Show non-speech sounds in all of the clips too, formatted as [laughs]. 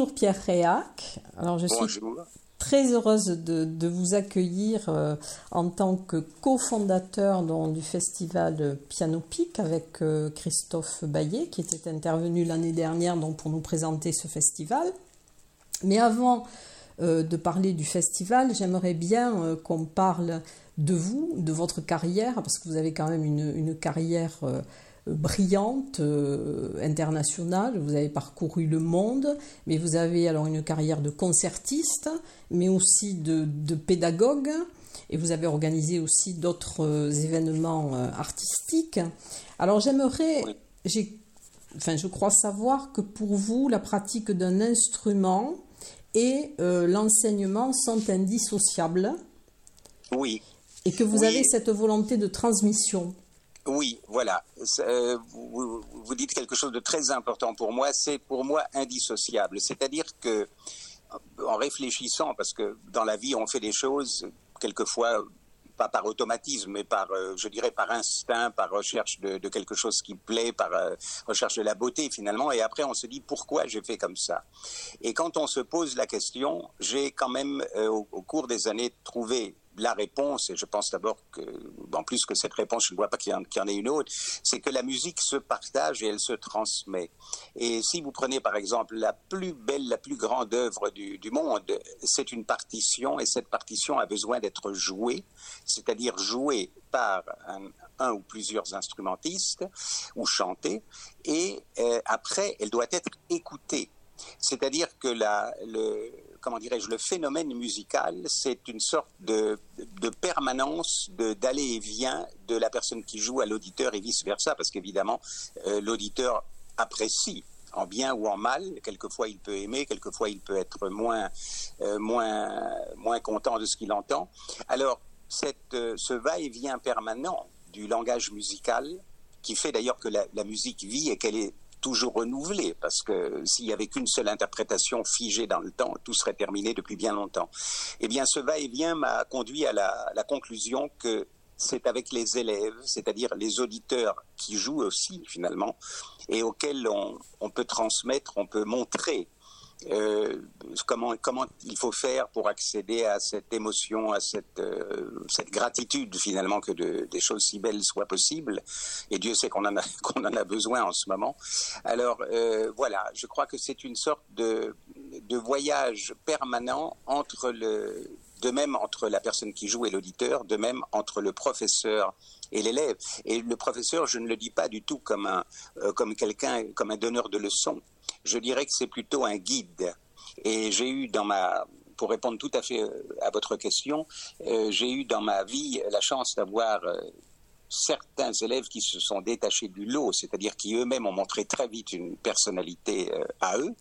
Bonjour Pierre Réac. Alors je suis très heureuse de, vous accueillir euh, en tant que cofondateur du festival Piano Pic avec euh, Christophe Baillet qui était intervenu l'année dernière donc, pour nous présenter ce festival. Mais avant euh, de parler du festival, j'aimerais bien qu'on parle de vous, de votre carrière, parce que vous avez quand même une, une carrière brillante, euh, internationale. Vous avez parcouru le monde, mais vous avez alors une carrière de concertiste, mais aussi de, pédagogue, et vous avez organisé aussi d'autres euh, événements euh, artistiques. Alors j'aimerais, enfin je crois savoir que pour vous, la pratique d'un instrument et l'enseignement sont indissociables. Oui. Et que vous avez cette volonté de transmission. Oui, voilà. Euh, vous, dites quelque chose de très important pour moi. C'est pour moi indissociable. C'est-à-dire que, en réfléchissant, parce que dans la vie on fait des choses quelquefois pas par automatisme, mais par, euh, je dirais, par instinct, par recherche de, quelque chose qui plaît, par euh, recherche de la beauté finalement. Et après, on se dit pourquoi j'ai fait comme ça? Et quand on se pose la question, j'ai quand même, au, au, cours des années, trouvé la réponse, et je pense d'abord que, en plus que cette réponse, je ne vois pas qu'il y, en ait une autre, c'est que la musique se partage et elle se transmet. Et si vous prenez par exemple la plus belle, la plus grande œuvre du, monde, c'est une partition, et cette partition a besoin d'être jouée, c'est-à-dire jouée par un, ou plusieurs instrumentistes ou chantée, et euh, après, elle doit être écoutée. C'est-à-dire que la, le, comment dirais-je, le phénomène musical, c'est une sorte de, permanence d'aller et vient de la personne qui joue à l'auditeur et vice-versa, parce qu'évidemment, euh, l'auditeur apprécie en bien ou en mal. Quelquefois, il peut aimer, quelquefois, il peut être moins, euh, moins, moins content de ce qu'il entend. Alors, cette, euh, ce va-et-vient permanent du langage musical, qui fait d'ailleurs que la musique vit et qu'elle est toujours renouvelé, parce que s'il n'y avait qu'une seule interprétation figée dans le temps, tout serait terminé depuis bien longtemps. Eh bien, ce va-et-vient m'a conduit à la, conclusion que c'est avec les élèves, c'est-à-dire les auditeurs qui jouent aussi finalement, et auxquels on peut transmettre, on peut montrer euh, comment, il faut faire pour accéder à cette émotion, à cette, euh, gratitude finalement que de, des choses si belles soient possibles? Et Dieu sait [laughs] qu'on en, a, besoin en ce moment. Alors euh, voilà, je crois que c'est une sorte de voyage permanent entre le, de même entre la personne qui joue et l'auditeur, de même entre le professeur et l'élève. Et le professeur, je ne le dis pas du tout comme un, euh, comme quelqu'un, comme un donneur de leçons. Je dirais que c'est plutôt un guide. Et j'ai eu dans ma, pour répondre tout à fait euh, à votre question, euh, j'ai eu dans ma vie la chance d'avoir certains élèves qui se sont détachés du lot, c'est-à-dire qui eux-mêmes ont montré très vite une personnalité à eux.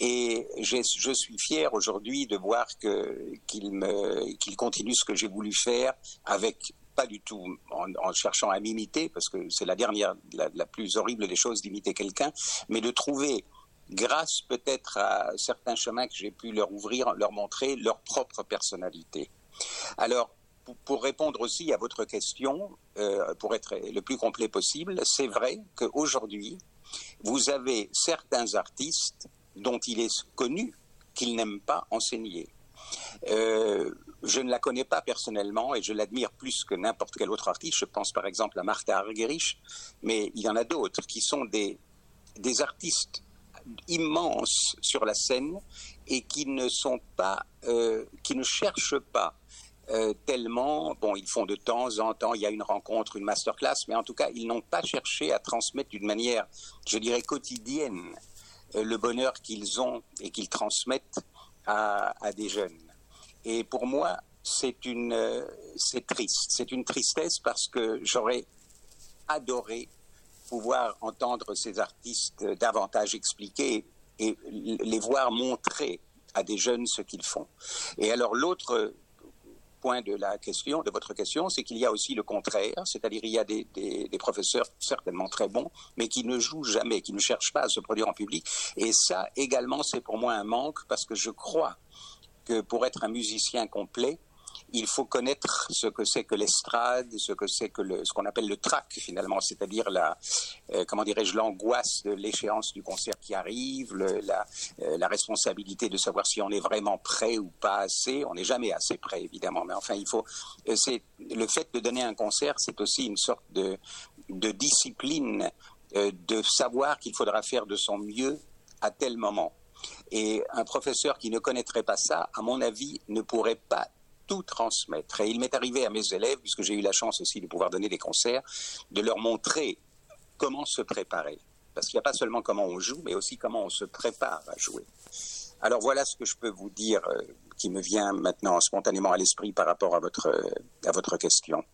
Et je suis fier aujourd'hui de voir qu'ils qu continuent ce que j'ai voulu faire avec pas du tout en, cherchant à m'imiter, parce que c'est la dernière, la, plus horrible des choses d'imiter quelqu'un, mais de trouver, grâce peut-être à certains chemins que j'ai pu leur ouvrir, leur montrer leur propre personnalité. Alors, pour, répondre aussi à votre question, euh, pour être le plus complet possible, c'est vrai qu'aujourd'hui, vous avez certains artistes dont il est connu qu'ils n'aiment pas enseigner. Euh, je ne la connais pas personnellement et je l'admire plus que n'importe quel autre artiste. Je pense par exemple à Martha Argerich, mais il y en a d'autres qui sont des, des artistes immenses sur la scène et qui ne sont pas, euh, qui ne cherchent pas euh, tellement, bon, ils font de temps en temps, il y a une rencontre, une masterclass, mais en tout cas, ils n'ont pas cherché à transmettre d'une manière, je dirais, quotidienne le bonheur qu'ils ont et qu'ils transmettent à, à des jeunes. Et pour moi, c'est une, euh, c'est triste. C'est une tristesse parce que j'aurais adoré pouvoir entendre ces artistes davantage expliquer et les voir montrer à des jeunes ce qu'ils font. Et alors l'autre point de la question, de votre question, c'est qu'il y a aussi le contraire, c'est-à-dire il y a des, des, des, professeurs certainement très bons, mais qui ne jouent jamais, qui ne cherchent pas à se produire en public. Et ça également, c'est pour moi un manque parce que je crois que pour être un musicien complet, il faut connaître ce que c'est que l'estrade, ce que c'est que ce qu'on appelle le track finalement, c'est-à-dire la, euh, comment dirais-je, l'angoisse de l'échéance du concert qui arrive, euh, la, responsabilité de savoir si on est vraiment prêt ou pas assez. On n'est jamais assez prêt évidemment, mais enfin il faut. Euh, c'est le fait de donner un concert, c'est aussi une sorte de discipline, de savoir qu'il faudra faire de son mieux à tel moment. Et un professeur qui ne connaîtrait pas ça, à mon avis, ne pourrait pas tout transmettre. Et il m'est arrivé à mes élèves, puisque j'ai eu la chance aussi de pouvoir donner des concerts, de leur montrer comment se préparer. Parce qu'il n'y a pas seulement comment on joue, mais aussi comment on se prépare à jouer. Alors voilà ce que je peux vous dire euh, qui me vient maintenant spontanément à l'esprit par rapport à votre, à votre question.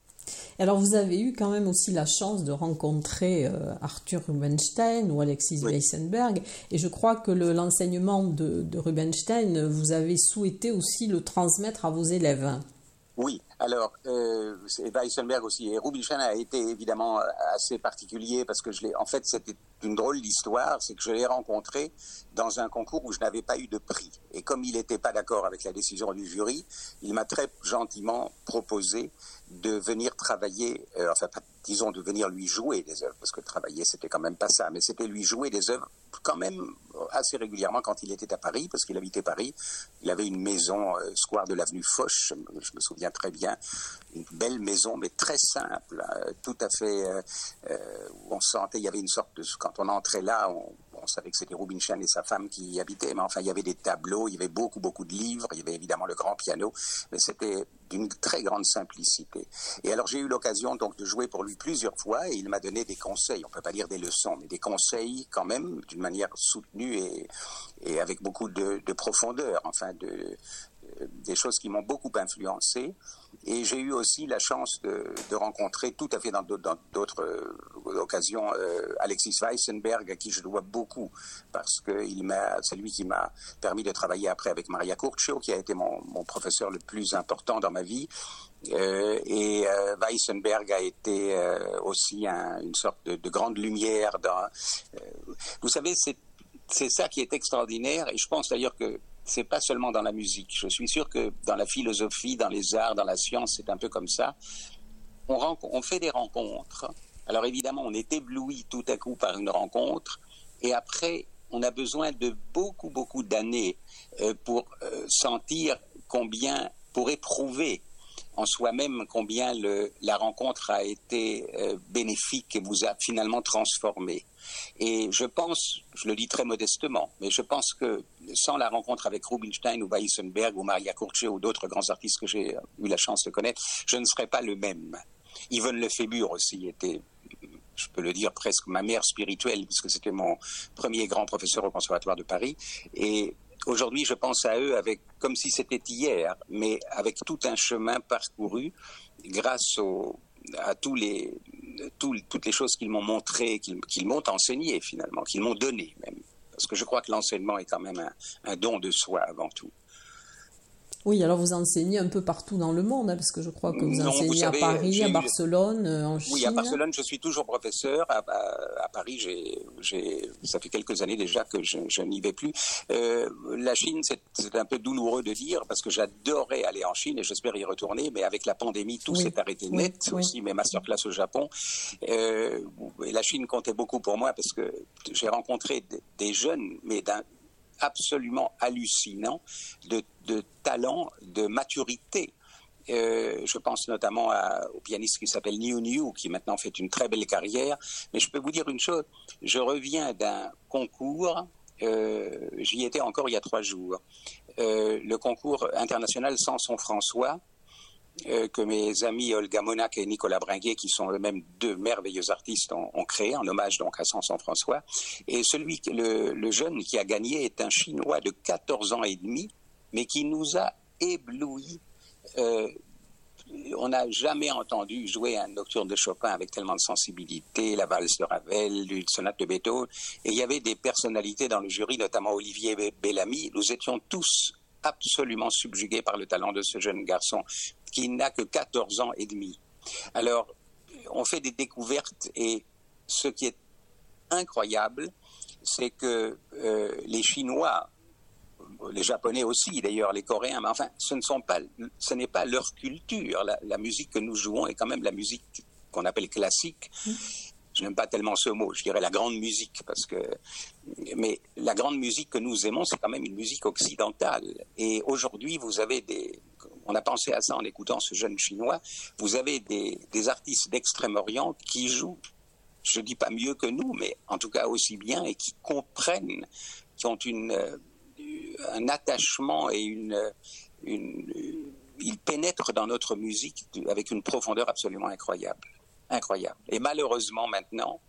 Alors vous avez eu quand même aussi la chance de rencontrer euh, Arthur Rubinstein ou Alexis Weissenberg et je crois que l'enseignement de, de, Rubinstein, vous avez souhaité aussi le transmettre à vos élèves. Oui, alors euh, Weissenberg aussi. Et Rubinstein a été évidemment assez particulier parce que je l'ai en fait c'était une drôle d'histoire, c'est que je l'ai rencontré dans un concours où je n'avais pas eu de prix. Et comme il n'était pas d'accord avec la décision du jury, il m'a très gentiment proposé de venir travailler, euh, enfin, disons, de venir lui jouer des œuvres, parce que travailler, c'était quand même pas ça, mais c'était lui jouer des œuvres quand même assez régulièrement quand il était à Paris, parce qu'il habitait Paris. Il avait une maison, euh, square de l'avenue Foch, je, me souviens très bien, une belle maison, mais très simple, euh, tout à fait, on sentait, il y avait une sorte de, quand on entrait là, on savait que c'était Rubinstein et sa femme qui y habitaient, mais enfin, il y avait des tableaux, il y avait beaucoup, beaucoup de livres, il y avait évidemment le grand piano, mais c'était d'une très grande simplicité. Et alors, j'ai eu l'occasion donc de jouer pour lui plusieurs fois et il m'a donné des conseils, on peut pas dire des leçons, mais des conseils quand même d'une manière soutenue et, et avec beaucoup de, de profondeur, enfin, de, des choses qui m'ont beaucoup influencé. Et j'ai eu aussi la chance de, rencontrer tout à fait dans d'autres euh, occasions euh, Alexis Weissenberg, à qui je dois beaucoup, parce que c'est lui qui m'a permis de travailler après avec Maria Kurcho, qui a été mon, professeur le plus important dans ma vie. Euh, et euh, Weissenberg a été aussi un, une sorte de, de, grande lumière dans. vous savez, c'est ça qui est extraordinaire, et je pense d'ailleurs que c'est pas seulement dans la musique. Je suis sûr que dans la philosophie, dans les arts, dans la science, c'est un peu comme ça. On, on fait des rencontres. Alors évidemment, on est ébloui tout à coup par une rencontre. Et après, on a besoin de beaucoup, beaucoup d'années euh, pour euh, sentir combien, pour éprouver en soi-même combien le, la rencontre a été euh, bénéfique et vous a finalement transformé. Et je pense, je le dis très modestement, mais je pense que sans la rencontre avec Rubinstein ou Weissenberg ou Maria Kurche ou d'autres grands artistes que j'ai eu la chance de connaître, je ne serais pas le même. Yvonne Lefébure aussi était je peux le dire presque ma mère spirituelle, puisque c'était mon premier grand professeur au Conservatoire de Paris. Et aujourd'hui, je pense à eux avec, comme si c'était hier, mais avec tout un chemin parcouru grâce à tous les, toutes les choses qu'ils m'ont montrées, qu'ils m'ont enseignées finalement, qu'ils m'ont données même. Parce que je crois que l'enseignement est quand même un don de soi avant tout. Oui, alors vous enseignez un peu partout dans le monde, hein, parce que je crois que vous enseignez à Paris, à Barcelone, euh, en Chine. Oui, à Barcelone, je suis toujours professeur. À, Paris, j'ai, ça fait quelques années déjà que je, n'y vais plus. Euh, la Chine, c'est un peu douloureux de dire, parce que j'adorais aller en Chine et j'espère y retourner, mais avec la pandémie, tout s'est arrêté net. Aussi, mes masterclass au Japon. Euh, et la Chine comptait beaucoup pour moi, parce que j'ai rencontré des jeunes, mais d'un absolument hallucinant de, talent, de maturité. Euh, je pense notamment au pianiste qui s'appelle Niu Niu, qui maintenant fait une très belle carrière. Mais je peux vous dire une chose, je reviens d'un concours, euh, j'y étais encore il y a trois jours, euh, le concours international Samson François, euh, que mes amis Olga Monac et Nicolas Bringuet, qui sont eux-mêmes deux merveilleux artistes, ont, créé en hommage donc à Sanson-François. Et celui, le, le jeune qui a gagné est un Chinois de 14 ans et demi, mais qui nous a éblouis. Euh, on n'a jamais entendu jouer un nocturne de Chopin avec tellement de sensibilité, la valse de Ravel, une sonate de Beethoven. Et il y avait des personnalités dans le jury, notamment Olivier Bellamy. Nous étions tous absolument subjugués par le talent de ce jeune garçon qui n'a que 14 ans et demi. Alors, on fait des découvertes et ce qui est incroyable, c'est que euh, les Chinois, les Japonais aussi d'ailleurs, les Coréens, mais enfin, ce ne pas, ce n'est pas leur culture. La, musique que nous jouons est quand même la musique qu'on appelle classique. Je n'aime pas tellement ce mot, je dirais la grande musique, parce que, mais la grande musique que nous aimons, c'est quand même une musique occidentale. Et aujourd'hui, vous avez des, on a pensé à ça en écoutant ce jeune chinois. Vous avez des, artistes d'Extrême-Orient qui jouent, je ne dis pas mieux que nous, mais en tout cas aussi bien et qui comprennent, qui ont une, euh, un attachement et une, ils pénètrent dans notre musique avec une profondeur absolument incroyable. Incroyable. Et malheureusement maintenant,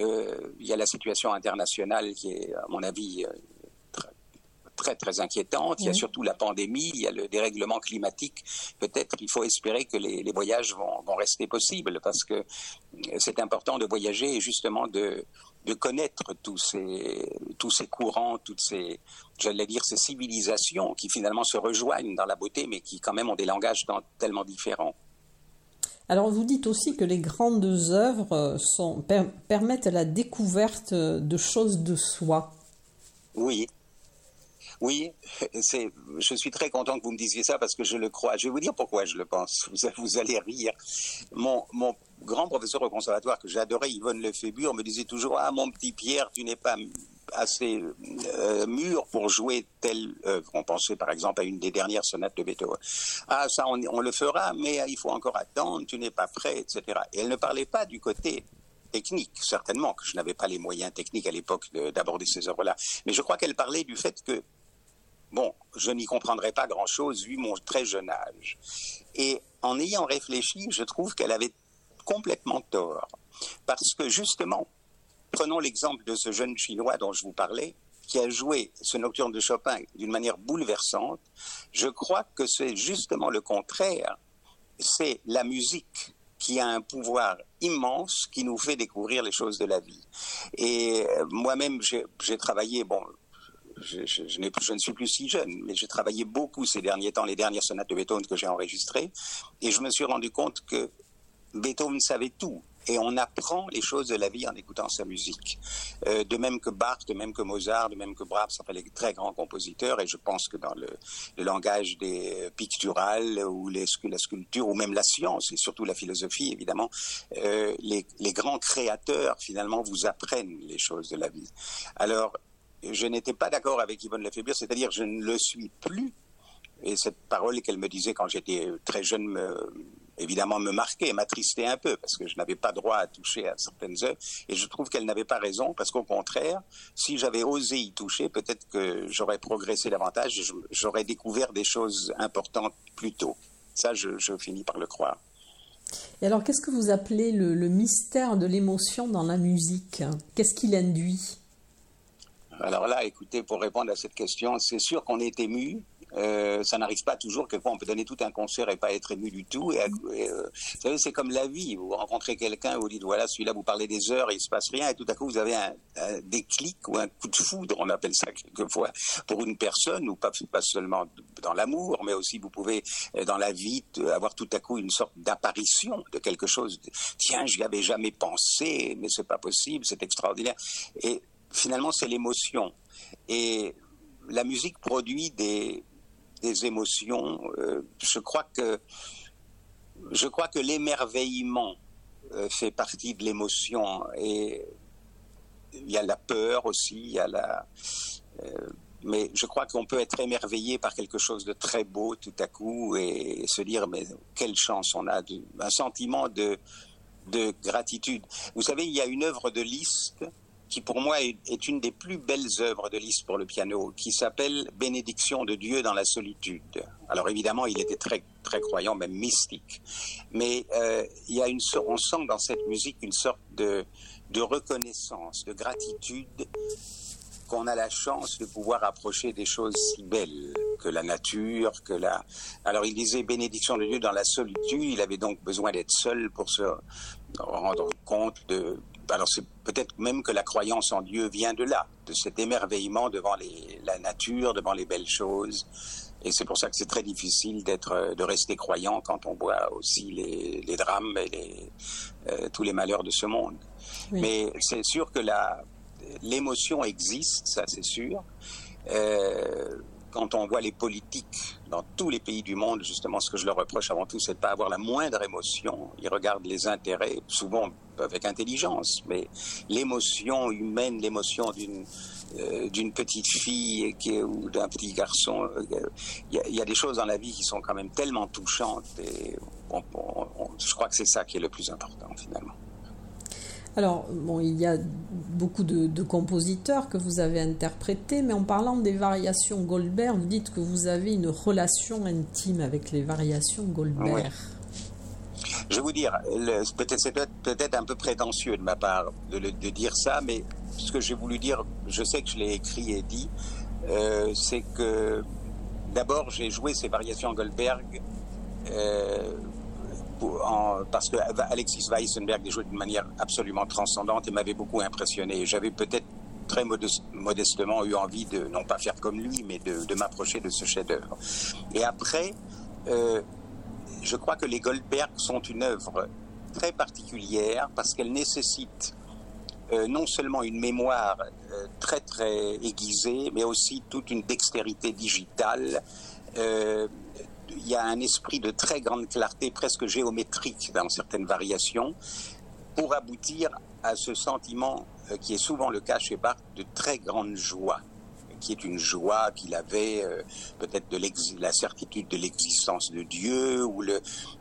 euh, il y a la situation internationale qui est, à mon avis, euh, très très inquiétante. Il y a surtout la pandémie, il y a le dérèglement climatique. Peut-être qu'il faut espérer que les, voyages vont, vont, rester possibles parce que c'est important de voyager et justement de, de connaître tous ces, tous ces courants, toutes ces, j'allais dire, ces civilisations qui finalement se rejoignent dans la beauté, mais qui quand même ont des langages tellement différents. Alors vous dites aussi que les grandes œuvres sont, permettent la découverte de choses de soi. Oui, oui, [laughs] c'est, je suis très content que vous me disiez ça parce que je le crois. Je vais vous dire pourquoi je le pense. [laughs] Vous, vous allez rire. Mon, mon grand professeur au conservatoire que j'adorais, Yvonne Lefébure, me disait toujours Ah, mon petit Pierre, tu n'es pas assez euh, mûr pour jouer telle œuvre. On pensait par exemple à une des dernières sonates de Beethoven. Ah, ça, on, on le fera, mais il faut encore attendre, tu n'es pas prêt, etc. Et elle ne parlait pas du côté technique, certainement, que je n'avais pas les moyens techniques à l'époque d'aborder ces œuvres-là. Mais je crois qu'elle parlait du fait que Bon, je n'y comprendrais pas grand-chose vu mon très jeune âge. Et en ayant réfléchi, je trouve qu'elle avait complètement tort. Parce que justement, prenons l'exemple de ce jeune Chinois dont je vous parlais, qui a joué ce nocturne de Chopin d'une manière bouleversante. Je crois que c'est justement le contraire. C'est la musique qui a un pouvoir immense qui nous fait découvrir les choses de la vie. Et euh, moi-même, j'ai travaillé, bon, je, je, ne suis plus si jeune, mais j'ai travaillé beaucoup ces derniers temps, les dernières sonates de Beethoven que j'ai enregistrées, et je me suis rendu compte que Beethoven savait tout. Et on apprend les choses de la vie en écoutant sa musique. Euh, de même que Bach, de même que Mozart, de même que Brahms, enfin les très grands compositeurs. Et je pense que dans le, langage des picturales ou la sculpture ou même la science et surtout la philosophie, évidemment, euh, les, les grands créateurs finalement vous apprennent les choses de la vie. Alors je n'étais pas d'accord avec Yvonne Lefébure, c'est-à-dire je ne le suis plus Et cette parole qu'elle me disait quand j'étais très jeune me, évidemment me marquait, m'attristait un peu parce que je n'avais pas droit à toucher à certaines œuvres. Et je trouve qu'elle n'avait pas raison parce qu'au contraire, si j'avais osé y toucher, peut-être que j'aurais progressé davantage j'aurais découvert des choses importantes plus tôt. Ça, je, finis par le croire. Et alors, qu'est-ce que vous appelez le, le mystère de l'émotion dans la musique? Qu'est-ce qui l'induit alors là, écoutez, pour répondre à cette question, c'est sûr qu'on est ému, euh, ça n'arrive pas toujours. Quelquefois, on peut donner tout un concert et pas être ému du tout. Et, euh, vous savez, c'est comme la vie. Vous rencontrez quelqu'un, vous dites voilà, celui-là, vous parlez des heures, il se passe rien, et tout à coup, vous avez un, déclic ou un coup de foudre, on appelle ça quelquefois, pour une personne, ou pas, seulement dans l'amour, mais aussi vous pouvez euh, dans la vie avoir tout à coup une sorte d'apparition de quelque chose. Tiens, je n'y avais jamais pensé, mais c'est pas possible, c'est extraordinaire. Et finalement, c'est l'émotion. Et la musique produit des, des émotions. Euh, je crois que je crois que l'émerveillement euh, fait partie de l'émotion et il y a la peur aussi, il y a la euh, mais je crois qu'on peut être émerveillé par quelque chose de très beau tout à coup et, se dire mais quelle chance on a, un sentiment de de gratitude. Vous savez, il y a une œuvre de Liszt qui pour moi est, une des plus belles œuvres de Liszt pour le piano, qui s'appelle Bénédiction de Dieu dans la solitude. Alors évidemment, il était très très croyant, même mystique, mais euh, il y a une on sent dans cette musique une sorte de de reconnaissance, de gratitude qu'on a la chance de pouvoir approcher des choses si belles que la nature, que la. Alors il disait bénédiction de Dieu dans la solitude. Il avait donc besoin d'être seul pour se rendre compte de, alors c'est peut-être même que la croyance en Dieu vient de là, de cet émerveillement devant la nature, devant les belles choses. Et c'est pour ça que c'est très difficile d'être, de rester croyant quand on voit aussi les, drames et euh, tous les malheurs de ce monde. Mais c'est sûr que l'émotion existe, ça c'est sûr. Euh, quand on voit les politiques dans tous les pays du monde, justement, ce que je leur reproche avant tout, c'est de ne pas avoir la moindre émotion. Ils regardent les intérêts, souvent avec intelligence, mais l'émotion humaine, l'émotion d'une euh, d'une petite fille ou d'un petit garçon, euh, il y, a des choses dans la vie qui sont quand même tellement touchantes et je crois que c'est ça qui est le plus important finalement. Alors, bon, il y a beaucoup de, compositeurs que vous avez interprétés, mais en parlant des variations Goldberg, vous dites que vous avez une relation intime avec les variations Goldberg. Je vais vous dire, c'est peut-être un peu prétentieux de ma part de, dire ça, mais ce que j'ai voulu dire, je sais que je l'ai écrit et dit, euh, c'est que d'abord j'ai joué ces variations Goldberg euh, parce que Alexis Weissenberg les jouait d'une manière absolument transcendante et m'avait beaucoup impressionné. J'avais peut-être très modestement eu envie de, non pas faire comme lui, mais de, m'approcher de ce chef-d'œuvre. Et après, euh, je crois que les Goldberg sont une œuvre très particulière parce qu'elle nécessite euh, non seulement une mémoire euh, très très aiguisée, mais aussi toute une dextérité digitale il y a un esprit de très grande clarté, presque géométrique dans certaines variations, pour aboutir à ce sentiment euh, qui est souvent le cas chez Bach de très grande joie qui est une joie qu'il avait, euh, peut-être de la certitude de l'existence de Dieu, ou le,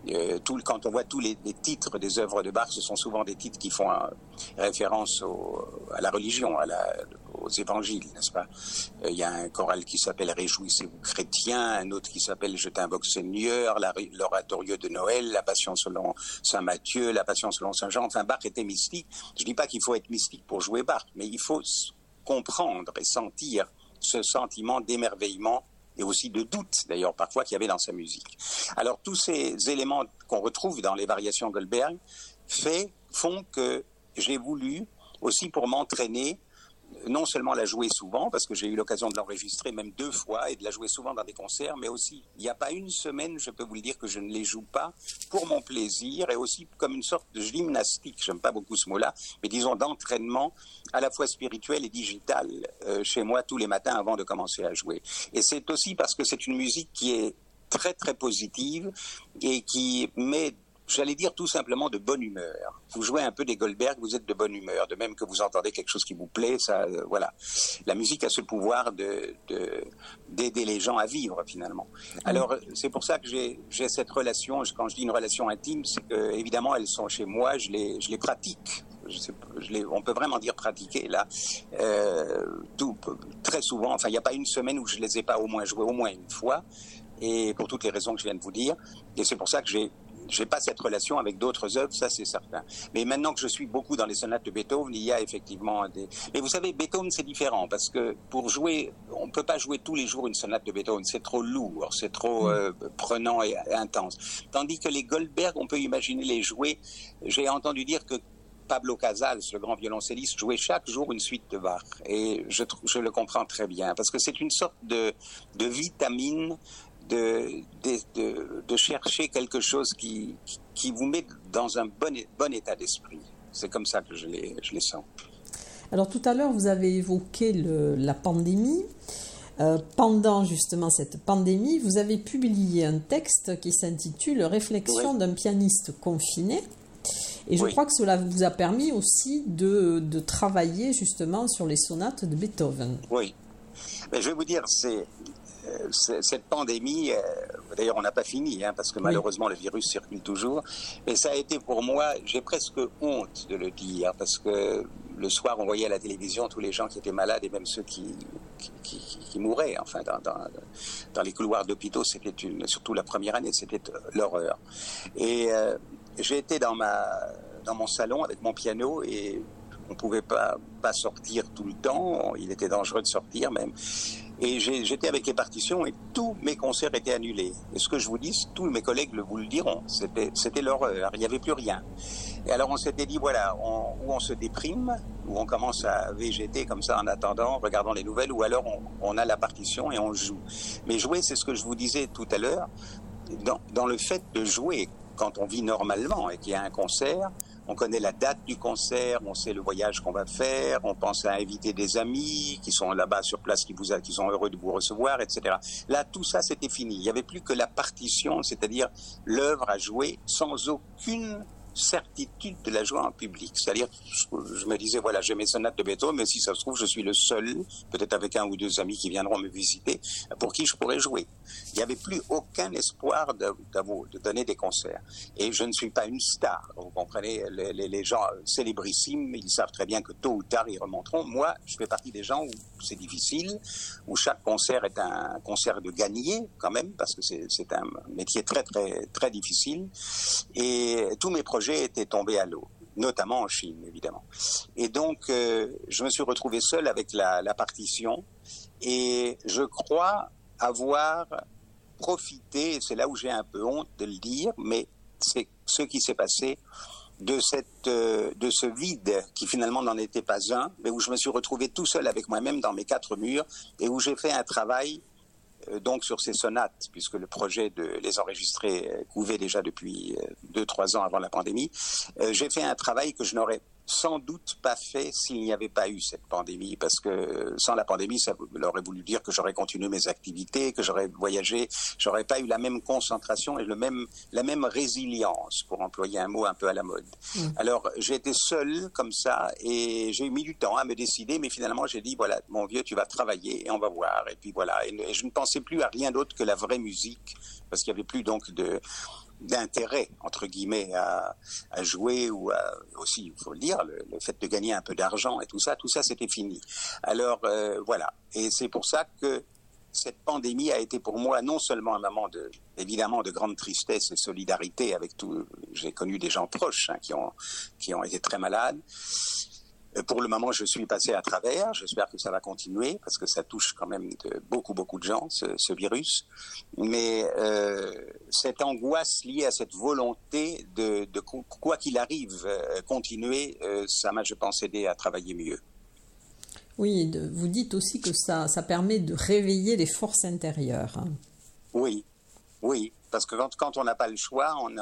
euh, tout, quand on voit tous les, titres des œuvres de Bach, ce sont souvent des titres qui font référence à la religion, à la, aux évangiles, n'est-ce pas? Euh, Il y a un choral qui s'appelle Réjouissez-vous chrétiens, un autre qui s'appelle Je t'invoque Seigneur, l'oratorieux de Noël, la Passion selon Saint Matthieu, la Passion selon Saint Jean. Enfin, Bach était mystique. Je ne dis pas qu'il faut être mystique pour jouer Bach, mais il faut comprendre et sentir ce sentiment d'émerveillement et aussi de doute, d'ailleurs, parfois, qu'il y avait dans sa musique. Alors, tous ces éléments qu'on retrouve dans les variations Goldberg font que j'ai voulu, aussi pour m'entraîner, non seulement la jouer souvent, parce que j'ai eu l'occasion de l'enregistrer même deux fois et de la jouer souvent dans des concerts, mais aussi, il n'y a pas une semaine, je peux vous le dire, que je ne les joue pas pour mon plaisir et aussi comme une sorte de gymnastique, j'aime pas beaucoup ce mot-là, mais disons d'entraînement à la fois spirituel et digital euh, chez moi tous les matins avant de commencer à jouer. Et c'est aussi parce que c'est une musique qui est très très positive et qui met j'allais dire tout simplement de bonne humeur. Vous jouez un peu des Goldberg, vous êtes de bonne humeur, de même que vous entendez quelque chose qui vous plaît, ça, euh, voilà. La musique a ce pouvoir de d'aider les gens à vivre finalement. Alors c'est pour ça que j'ai j'ai cette relation. Quand je dis une relation intime, c'est que évidemment elles sont chez moi, je les je les pratique. Je sais, je les, on peut vraiment dire pratiquer là, euh, tout, très souvent. Enfin, il n'y a pas une semaine où je les ai pas au moins joués au moins une fois, et pour toutes les raisons que je viens de vous dire. Et c'est pour ça que j'ai je n'ai pas cette relation avec d'autres œuvres, ça c'est certain. Mais maintenant que je suis beaucoup dans les sonates de Beethoven, il y a effectivement des. Mais vous savez, Beethoven c'est différent parce que pour jouer, on ne peut pas jouer tous les jours une sonate de Beethoven, c'est trop lourd, c'est trop mm. euh, prenant et, intense. Tandis que les Goldberg, on peut imaginer les jouer. J'ai entendu dire que Pablo Casals, le grand violoncelliste, jouait chaque jour une suite de Bach. Et je, je le comprends très bien, parce que c'est une sorte de, de vitamine de, de, de, chercher quelque chose qui, qui vous met dans un bon, bon état d'esprit. C'est comme ça que je les, je les sens. Alors tout à l'heure, vous avez évoqué le, la pandémie. Euh, pendant justement cette pandémie, vous avez publié un texte qui s'intitule Réflexion d'un pianiste confiné. Et je crois que cela vous a permis aussi de, de, travailler justement sur les sonates de Beethoven. Oui. Mais je vais vous dire, c'est cette pandémie, euh, d'ailleurs on n'a pas fini, hein, parce que malheureusement le virus circule toujours, mais ça a été pour moi, j'ai presque honte de le dire, parce que le soir on voyait à la télévision tous les gens qui étaient malades et même ceux qui, qui, mouraient, enfin dans, dans, les couloirs d'hôpitaux, c'était une, surtout la première année, c'était l'horreur. Et euh, j'ai été dans, ma, dans mon salon avec mon piano et on pouvait pas, pas sortir tout le temps, il était dangereux de sortir même. Et j'étais avec les partitions et tous mes concerts étaient annulés. Et ce que je vous dis, tous mes collègues vous le diront, c'était l'horreur, il n'y avait plus rien. Et alors on s'était dit, voilà, on, où on se déprime, où on commence à végéter comme ça en attendant, regardant les nouvelles, ou alors on, a la partition et on joue. Mais jouer, c'est ce que je vous disais tout à l'heure, dans le fait de jouer quand on vit normalement et qu'il y a un concert, on connaît la date du concert, on sait le voyage qu'on va faire, on pense à inviter des amis qui sont là-bas sur place, qui, sont heureux de vous recevoir, etc. Là, tout ça, c'était fini. Il n'y avait plus que la partition, c'est-à-dire l'œuvre à jouer sans aucune certitude de la joie en public. C'est-à-dire, je me disais, voilà, j'ai mes sonates de Beethoven, mais si ça se trouve, je suis le seul, peut-être avec un ou deux amis qui viendront me visiter, pour qui je pourrais jouer. Il n'y avait plus aucun espoir de, de, donner des concerts. Et je ne suis pas une star, vous comprenez, les, les, gens célébrissimes, ils savent très bien que tôt ou tard, ils remonteront. Moi, je fais partie des gens où c'est difficile, où chaque concert est un concert de gagner, quand même, parce que c'est un métier très, très, très difficile. Et tous mes projets était tombé à l'eau, notamment en Chine, évidemment. Et donc, euh, je me suis retrouvé seul avec la, partition et je crois avoir profité, c'est là où j'ai un peu honte de le dire, mais c'est ce qui s'est passé de cette euh, de ce vide qui finalement n'en était pas un, mais où je me suis retrouvé tout seul avec moi-même dans mes quatre murs et où j'ai fait un travail donc sur ces sonates, puisque le projet de les enregistrer euh, couvait déjà depuis euh, deux, trois ans avant la pandémie, j'ai fait un travail que je n'aurais sans doute pas fait s'il n'y avait pas eu cette pandémie, parce que sans la pandémie, ça aurait voulu dire que j'aurais continué mes activités, que j'aurais voyagé, j'aurais pas eu la même concentration et le même, la même résilience, pour employer un mot un peu à la mode. Mm. Alors, j'ai été seul comme ça et j'ai mis du temps à me décider, mais finalement, j'ai dit, voilà, mon vieux, tu vas travailler et on va voir. Et puis voilà. et je ne pensais plus à rien d'autre que la vraie musique, parce qu'il n'y avait plus donc de, d'intérêt entre guillemets à, à, jouer ou à, aussi il faut le dire le, fait de gagner un peu d'argent et tout ça tout ça c'était fini. Alors euh, voilà. Et c'est pour ça que cette pandémie a été pour moi non seulement un moment de évidemment de grande tristesse et solidarité avec tout j'ai connu des gens proches hein, qui ont qui ont été très malades pour le moment, je suis passé à travers. J'espère que ça va continuer parce que ça touche quand même de beaucoup, beaucoup de gens, ce, virus. Mais euh, cette angoisse liée à cette volonté de, quoi qu'il arrive, euh, continuer, ça m'a, je pense, aidé à travailler mieux. Oui, vous dites aussi que ça, ça permet de réveiller les forces intérieures. Hein. Oui, oui, parce que quand, on n'a pas le choix, on,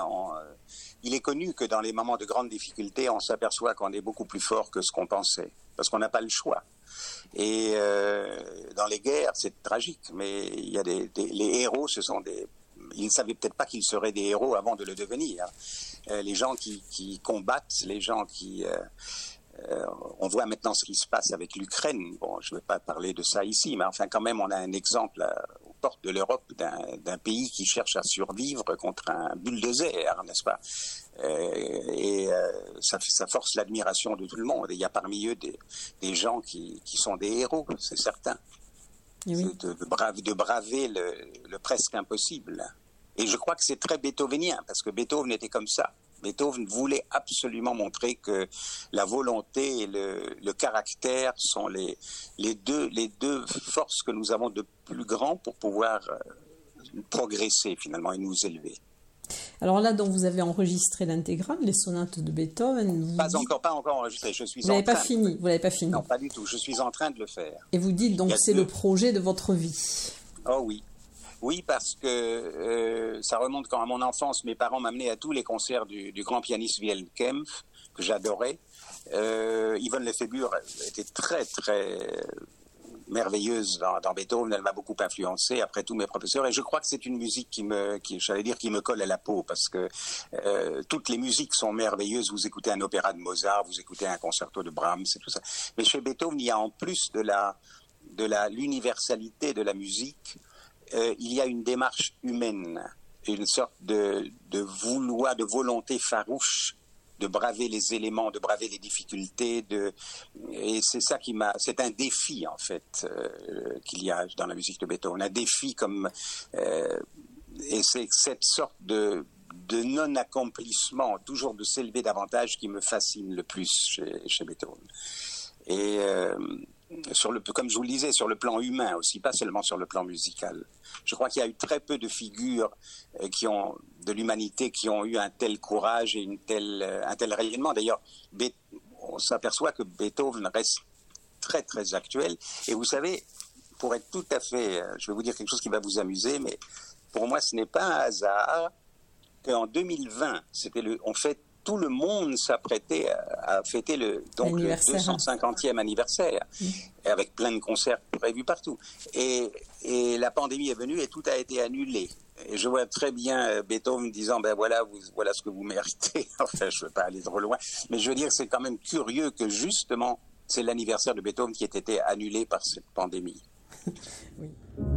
il est connu que dans les moments de grande difficulté, on s'aperçoit qu'on est beaucoup plus fort que ce qu'on pensait, parce qu'on n'a pas le choix. Et euh, dans les guerres, c'est tragique, mais il y a les héros, ce sont des, ils ne savaient peut-être pas qu'ils seraient des héros avant de le devenir. les gens qui, combattent, les gens qui euh, on voit maintenant ce qui se passe avec l'Ukraine. Bon, je ne vais pas parler de ça ici, mais enfin, quand même, on a un exemple euh, portes de l'Europe d'un pays qui cherche à survivre contre un bulldozer, n'est-ce pas? Euh, Et ça, ça, force l'admiration de tout le monde. Et il y a parmi eux des, gens qui, sont des héros, c'est certain. De, de, braver le presque impossible. Et je crois que c'est très beethovenien, parce que Beethoven était comme ça. Beethoven voulait absolument montrer que la volonté et le, caractère sont les, les, deux, les deux forces que nous avons de plus grand pour pouvoir euh, progresser finalement et nous élever. Alors là, donc vous avez enregistré l'intégrale, les sonates de Beethoven. Pas encore, pas encore enregistré. Je suis. Vous n'avez pas fini. Vous l'avez pas fini. Non, pas du tout. Je suis en train de le faire. Et vous dites donc c'est le projet de votre vie. Oh oui. Oui, parce que euh, ça remonte quand à mon enfance. Mes parents m'amenaient à tous les concerts du, grand pianiste Wilhelm Kempf, que j'adorais. Euh, Yvonne Lefébure était très, très merveilleuse dans, Beethoven. Elle m'a beaucoup influencé après tous mes professeurs. Et je crois que c'est une musique qui me, j'allais dire, qui me colle à la peau parce que euh, toutes les musiques sont merveilleuses. Vous écoutez un opéra de Mozart, vous écoutez un concerto de Brahms, c'est tout ça. Mais chez Beethoven, il y a en plus de la, de la, l'universalité de la musique, euh, il y a une démarche humaine, une sorte de, vouloir, de volonté farouche de braver les éléments, de braver les difficultés, et c'est ça qui m'a, c'est un défi en fait euh, qu'il y a dans la musique de Beethoven, un défi comme, euh, et c'est cette sorte de, de non-accomplissement, toujours de s'élever davantage, qui me fascine le plus chez, chez Beethoven. Et sur le, comme je vous le disais, sur le plan humain aussi, pas seulement sur le plan musical. Je crois qu'il y a eu très peu de figures euh, qui ont, de l'humanité qui ont eu un tel courage et une telle, euh, un tel rayonnement. D'ailleurs, on s'aperçoit que Beethoven reste très très actuel. Et vous savez, pour être tout à fait, euh, je vais vous dire quelque chose qui va vous amuser, mais pour moi, ce n'est pas un hasard qu'en 2020, c'était le, on fête tout le monde s'apprêtait à, fêter le, donc le 250e anniversaire, avec plein de concerts prévus partout. Et, et, la pandémie est venue et tout a été annulé. Et je vois très bien euh, Beethoven disant, ben voilà, vous, voilà ce que vous méritez. [laughs] enfin, je ne veux pas aller trop loin, mais je veux dire, c'est quand même curieux que justement, c'est l'anniversaire de Beethoven qui ait été annulé par cette pandémie. [laughs] oui.